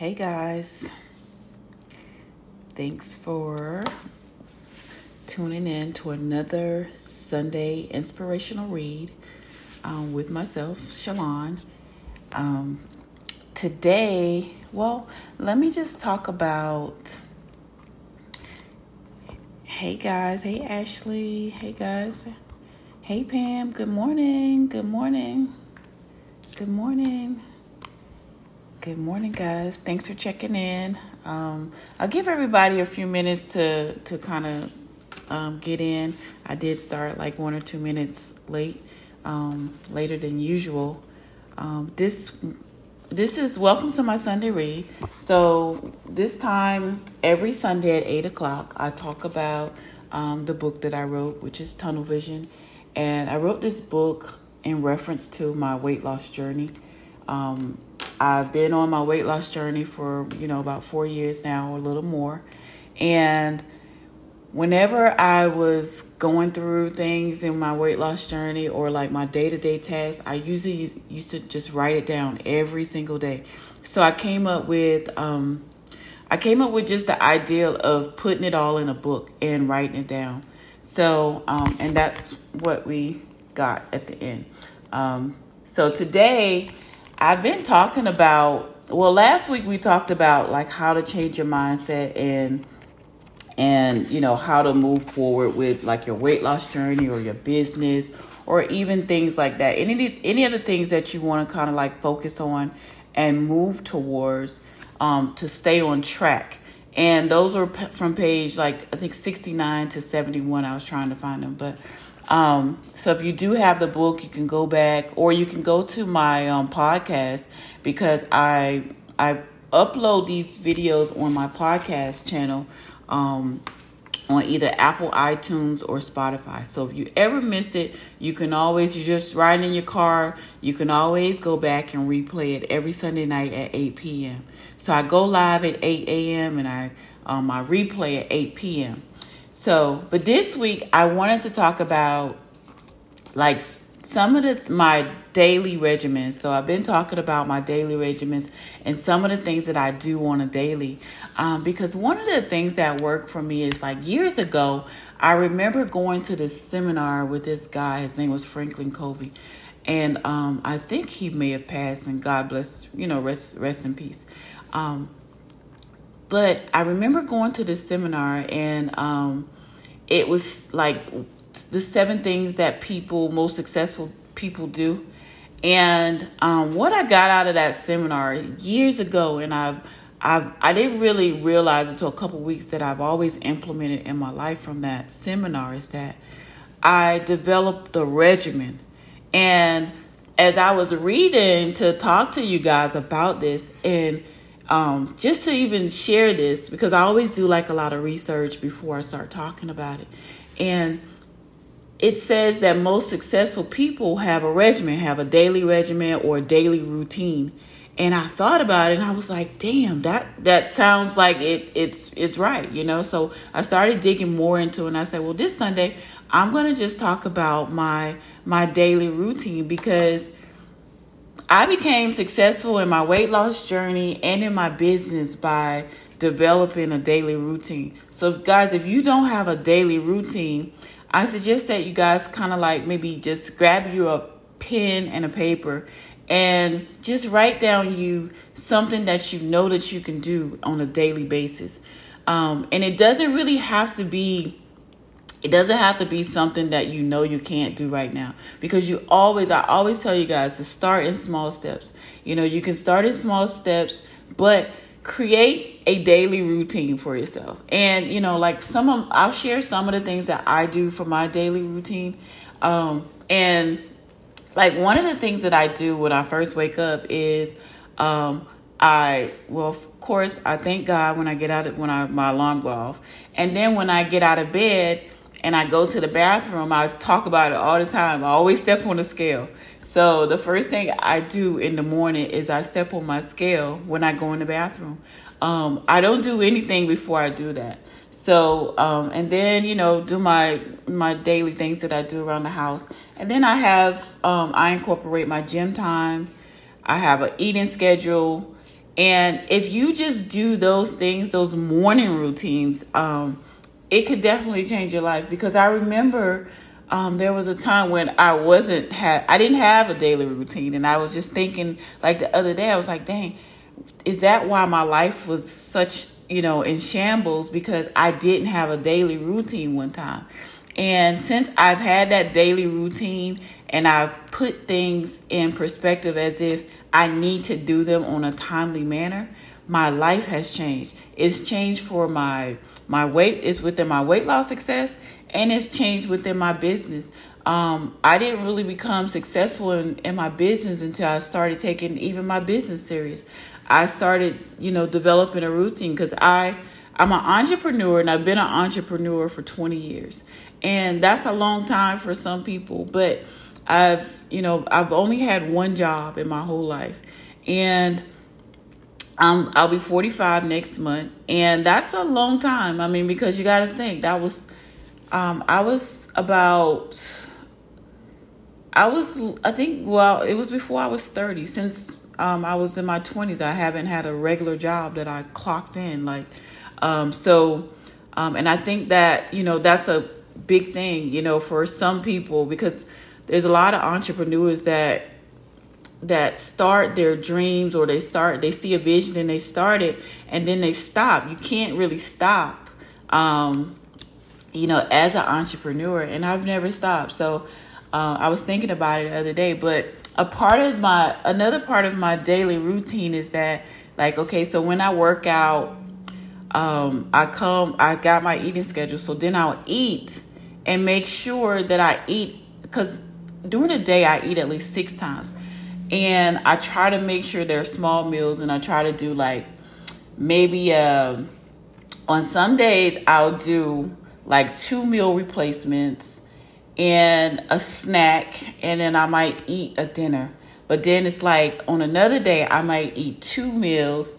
Hey guys, thanks for tuning in to another Sunday inspirational read um, with myself, Shalon. Um, today, well, let me just talk about. Hey guys, hey Ashley, hey guys, hey Pam, good morning, good morning, good morning. Good morning, guys. Thanks for checking in. Um, I'll give everybody a few minutes to to kind of um, get in. I did start like one or two minutes late, um, later than usual. Um, this this is welcome to my Sunday read. So this time every Sunday at eight o'clock, I talk about um, the book that I wrote, which is Tunnel Vision, and I wrote this book in reference to my weight loss journey. Um, I've been on my weight loss journey for, you know, about four years now, or a little more. And whenever I was going through things in my weight loss journey or like my day to day tasks, I usually used to just write it down every single day. So I came up with, um, I came up with just the idea of putting it all in a book and writing it down. So, um, and that's what we got at the end. Um, so today, I've been talking about well last week we talked about like how to change your mindset and and you know how to move forward with like your weight loss journey or your business or even things like that. Any any other things that you want to kind of like focus on and move towards um, to stay on track. And those were from page like i think 69 to 71 i was trying to find them. But um, so if you do have the book, you can go back or you can go to my um, podcast because I I upload these videos on my podcast channel um, on either Apple iTunes or Spotify. So if you ever missed it, you can always you're just riding in your car, you can always go back and replay it every Sunday night at 8 p.m. So I go live at 8 a.m. and I um, I replay at 8 p.m. So, but this week I wanted to talk about like some of the my daily regimens. So I've been talking about my daily regimens and some of the things that I do on a daily. Um, because one of the things that worked for me is like years ago, I remember going to this seminar with this guy. His name was Franklin Covey. And um, I think he may have passed, and God bless, you know, rest rest in peace. Um, but I remember going to this seminar and um, it was like the seven things that people, most successful people do. And um, what I got out of that seminar years ago, and I've, I've I didn't really realize until a couple weeks that I've always implemented in my life from that seminar is that I developed a regimen. And as I was reading to talk to you guys about this, and um, just to even share this because I always do like a lot of research before I start talking about it. And it says that most successful people have a regimen, have a daily regimen or a daily routine. And I thought about it and I was like, damn, that that sounds like it it's it's right, you know? So I started digging more into it and I said, well, this Sunday I'm going to just talk about my my daily routine because I became successful in my weight loss journey and in my business by developing a daily routine. So, guys, if you don't have a daily routine, I suggest that you guys kind of like maybe just grab you a pen and a paper and just write down you something that you know that you can do on a daily basis. Um, and it doesn't really have to be it doesn't have to be something that you know you can't do right now because you always, I always tell you guys to start in small steps. You know, you can start in small steps, but create a daily routine for yourself. And, you know, like some of, I'll share some of the things that I do for my daily routine. Um, and like one of the things that I do when I first wake up is, um, I well, of course, I thank God when I get out of when I my alarm go off, and then when I get out of bed, and I go to the bathroom, I talk about it all the time. I always step on the scale. So the first thing I do in the morning is I step on my scale when I go in the bathroom. Um, I don't do anything before I do that. So um, and then you know do my my daily things that I do around the house, and then I have um, I incorporate my gym time. I have an eating schedule, And if you just do those things, those morning routines, um, it could definitely change your life. Because I remember um, there was a time when I wasn't had I didn't have a daily routine, and I was just thinking like the other day I was like, dang, is that why my life was such you know in shambles because I didn't have a daily routine one time. And since I've had that daily routine and I've put things in perspective as if I need to do them on a timely manner, my life has changed. It's changed for my my weight, it's within my weight loss success and it's changed within my business. Um, I didn't really become successful in, in my business until I started taking even my business serious. I started, you know, developing a routine because I I'm an entrepreneur and I've been an entrepreneur for 20 years. And that's a long time for some people, but I've, you know, I've only had one job in my whole life. And I'll be 45 next month. And that's a long time. I mean, because you got to think that was um, I was about, I was, I think, well, it was before I was 30. Since um, I was in my 20s, I haven't had a regular job that I clocked in. Like, um, so, um, and I think that, you know, that's a big thing, you know, for some people because there's a lot of entrepreneurs that that start their dreams or they start they see a vision and they start it and then they stop. You can't really stop um, you know, as an entrepreneur, and I've never stopped. So uh, I was thinking about it the other day, but a part of my another part of my daily routine is that like okay, so when I work out, um, I come, I got my eating schedule, so then I'll eat and make sure that I eat because during the day I eat at least six times, and I try to make sure they're small meals, and I try to do like maybe uh, on some days I'll do like two meal replacements and a snack, and then I might eat a dinner. But then it's like on another day, I might eat two meals,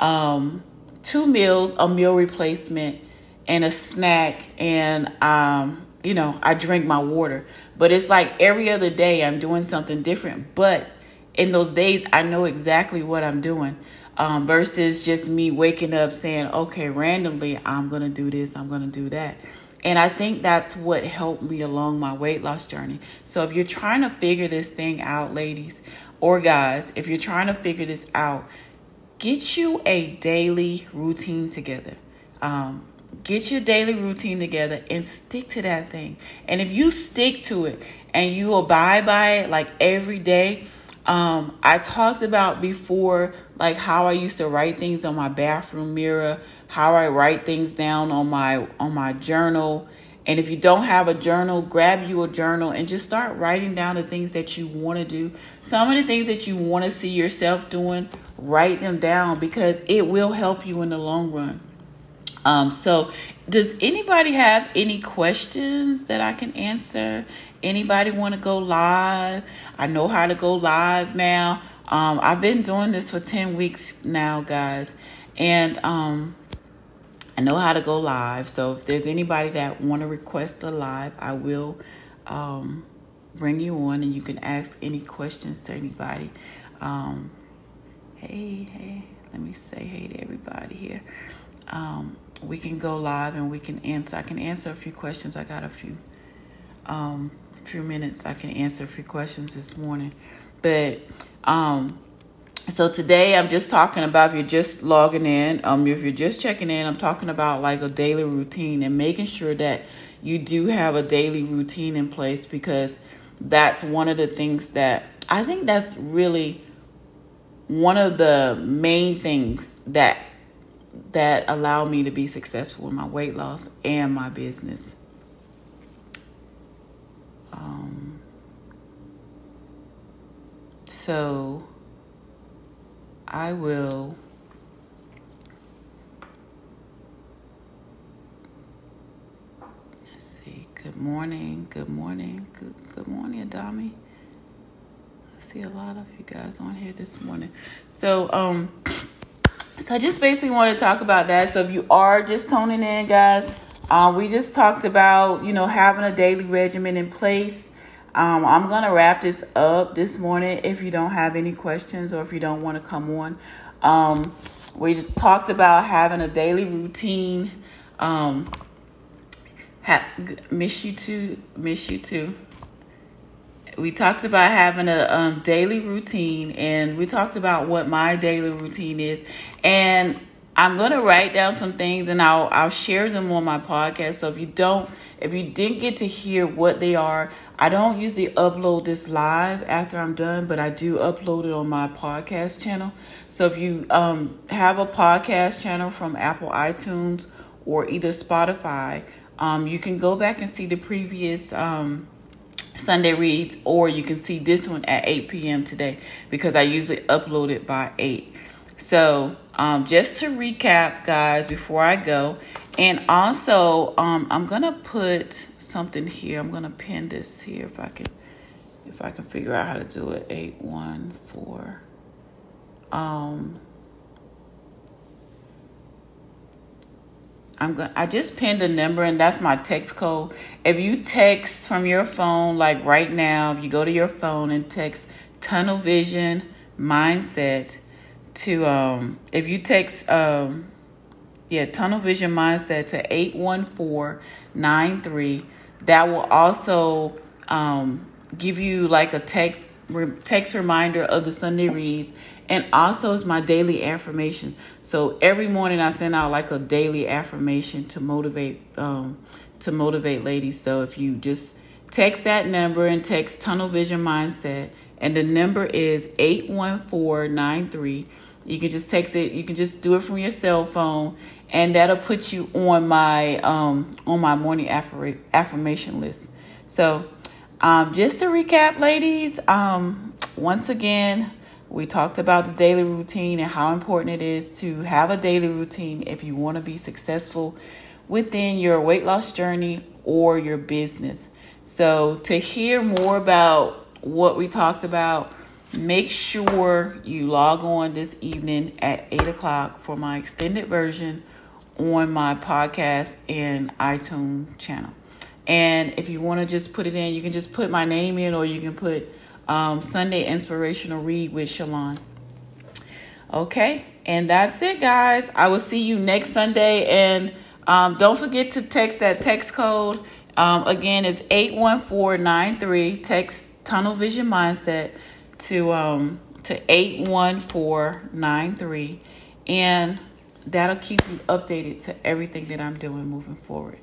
um, two meals, a meal replacement, and a snack, and um, you know, I drink my water. But it's like every other day, I'm doing something different. But in those days, I know exactly what I'm doing. Um, versus just me waking up saying, okay, randomly, I'm going to do this, I'm going to do that. And I think that's what helped me along my weight loss journey. So if you're trying to figure this thing out, ladies or guys, if you're trying to figure this out, get you a daily routine together. Um, get your daily routine together and stick to that thing. And if you stick to it and you abide by it like every day, um, I talked about before, like how I used to write things on my bathroom mirror, how I write things down on my on my journal. And if you don't have a journal, grab you a journal and just start writing down the things that you want to do. Some of the things that you want to see yourself doing, write them down because it will help you in the long run. Um, so, does anybody have any questions that I can answer? Anybody want to go live? I know how to go live now. Um, I've been doing this for 10 weeks now, guys. And um, I know how to go live. So if there's anybody that want to request a live, I will um, bring you on and you can ask any questions to anybody. Um, hey, hey, let me say hey to everybody here. We can go live and we can answer. I can answer a few questions. I got a few um, few minutes, I can answer a few questions this morning. But um, so today I'm just talking about if you're just logging in, um, if you're just checking in, I'm talking about like a daily routine and making sure that you do have a daily routine in place because that's one of the things that I think that's really one of the main things that that allow me to be successful in my weight loss and my business. Um, so I will. Let's see. Good morning. Good morning. Good good morning, Adami. I see a lot of you guys on here this morning. So um so I just basically want to talk about that. So if you are just tuning in, guys, uh, we just talked about, you know, having a daily regimen in place. Um, I'm to wrap this up this morning if you don't have any questions or if you don't want to come on. Um, we talked about having a daily routine. Um, ha- miss you too. Miss you too. We talked about having a um, daily routine, and we talked about what my daily routine is. And I'm gonna write down some things, and I'll I'll share them on my podcast. So if you don't, if you didn't get to hear what they are, I don't usually upload this live after I'm done, but I do upload it on my podcast channel. So if you um, have a podcast channel from Apple iTunes or either Spotify, um, you can go back and see the previous um, Sunday reads, or you can see this one at 8 p.m. today because I usually upload it by 8. So um, just to recap, guys, before I go, and also um, I'm gonna put something here. I'm gonna pin this here if I can if I can figure out how to do it. Eight one four. Um I'm going I just pinned a number and that's my text code. If you text from your phone like right now, you go to your phone and text tunnel vision mindset to um if you text um yeah, tunnel vision mindset to 81493 that will also um, give you like a text text reminder of the Sunday reads and also is my daily affirmation. So every morning I send out like a daily affirmation to motivate um, to motivate ladies. So if you just text that number and text tunnel vision mindset and the number is 81493 you can just text it you can just do it from your cell phone and that'll put you on my um, on my morning affirmation list. So, um, just to recap, ladies, um, once again, we talked about the daily routine and how important it is to have a daily routine if you want to be successful within your weight loss journey or your business. So, to hear more about what we talked about, make sure you log on this evening at 8 o'clock for my extended version on my podcast and iTunes channel. And if you want to just put it in, you can just put my name in, or you can put um, Sunday Inspirational Read with Shalon. Okay, and that's it, guys. I will see you next Sunday. And um, don't forget to text that text code. Um, again, it's 81493. Text Tunnel Vision Mindset to um, to 81493. And that'll keep you updated to everything that I'm doing moving forward.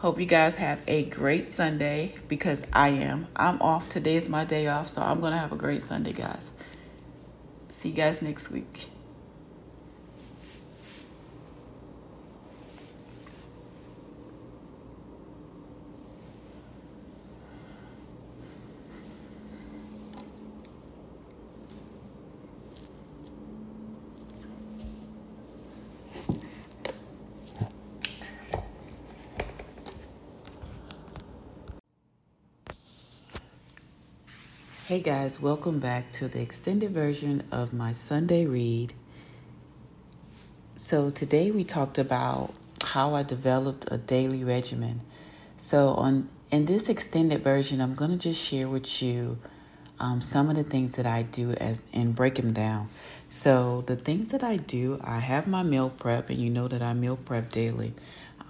Hope you guys have a great Sunday because I am. I'm off. Today is my day off, so I'm going to have a great Sunday, guys. See you guys next week. Hey guys, welcome back to the extended version of my Sunday read. So, today we talked about how I developed a daily regimen. So, on in this extended version, I'm going to just share with you um, some of the things that I do as and break them down. So, the things that I do, I have my meal prep, and you know that I meal prep daily.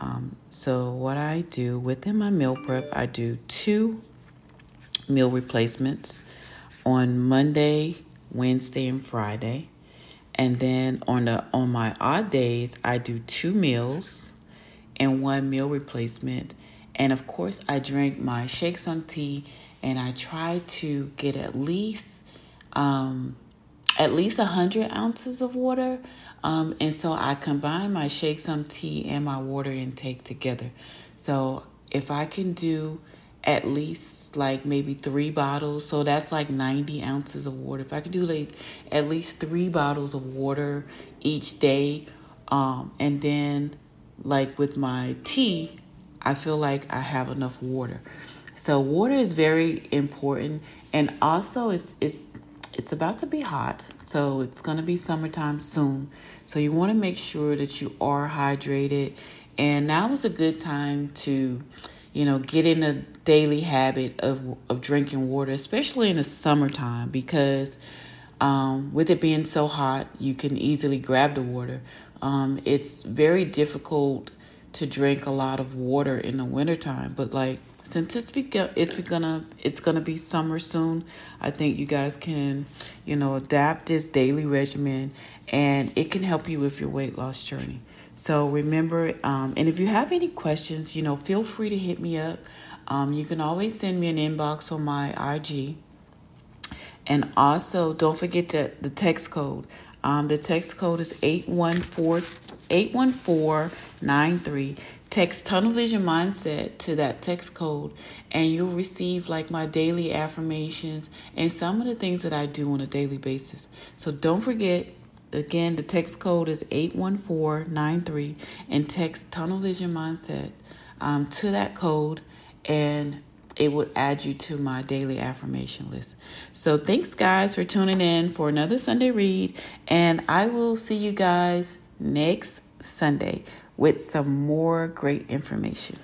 Um, so, what I do within my meal prep, I do two meal replacements on Monday, Wednesday, and Friday. And then on the on my odd days, I do two meals and one meal replacement. And of course, I drink my shake some tea and I try to get at least um, at least 100 ounces of water. Um, and so I combine my shake some tea and my water intake together. So if I can do at least like maybe three bottles. So that's like 90 ounces of water. If I could do like at least three bottles of water each day, um, and then like with my tea, I feel like I have enough water. So water is very important, and also it's it's it's about to be hot, so it's gonna be summertime soon. So you want to make sure that you are hydrated, and now is a good time to you know, get in a daily habit of of drinking water, especially in the summertime, because Um, with it being so hot, you can easily grab the water. Um, it's very difficult to drink a lot of water in the wintertime, but like since it's begun, it's gonna it's gonna be summer soon. I think you guys can, you know, adapt this daily regimen, and it can help you with your weight loss journey. So remember, um, and if you have any questions, you know, feel free to hit me up. Um, you can always send me an inbox on my IG. And also, don't forget to, the text code. Um, the text code is 814 81493. Text Tunnel Vision Mindset to that text code, and you'll receive like my daily affirmations and some of the things that I do on a daily basis. So don't forget, again, the text code is 81493 and text Tunnel Vision Mindset um, to that code, and it would add you to my daily affirmation list. So thanks, guys, for tuning in for another Sunday read, and I will see you guys next Sunday with some more great information.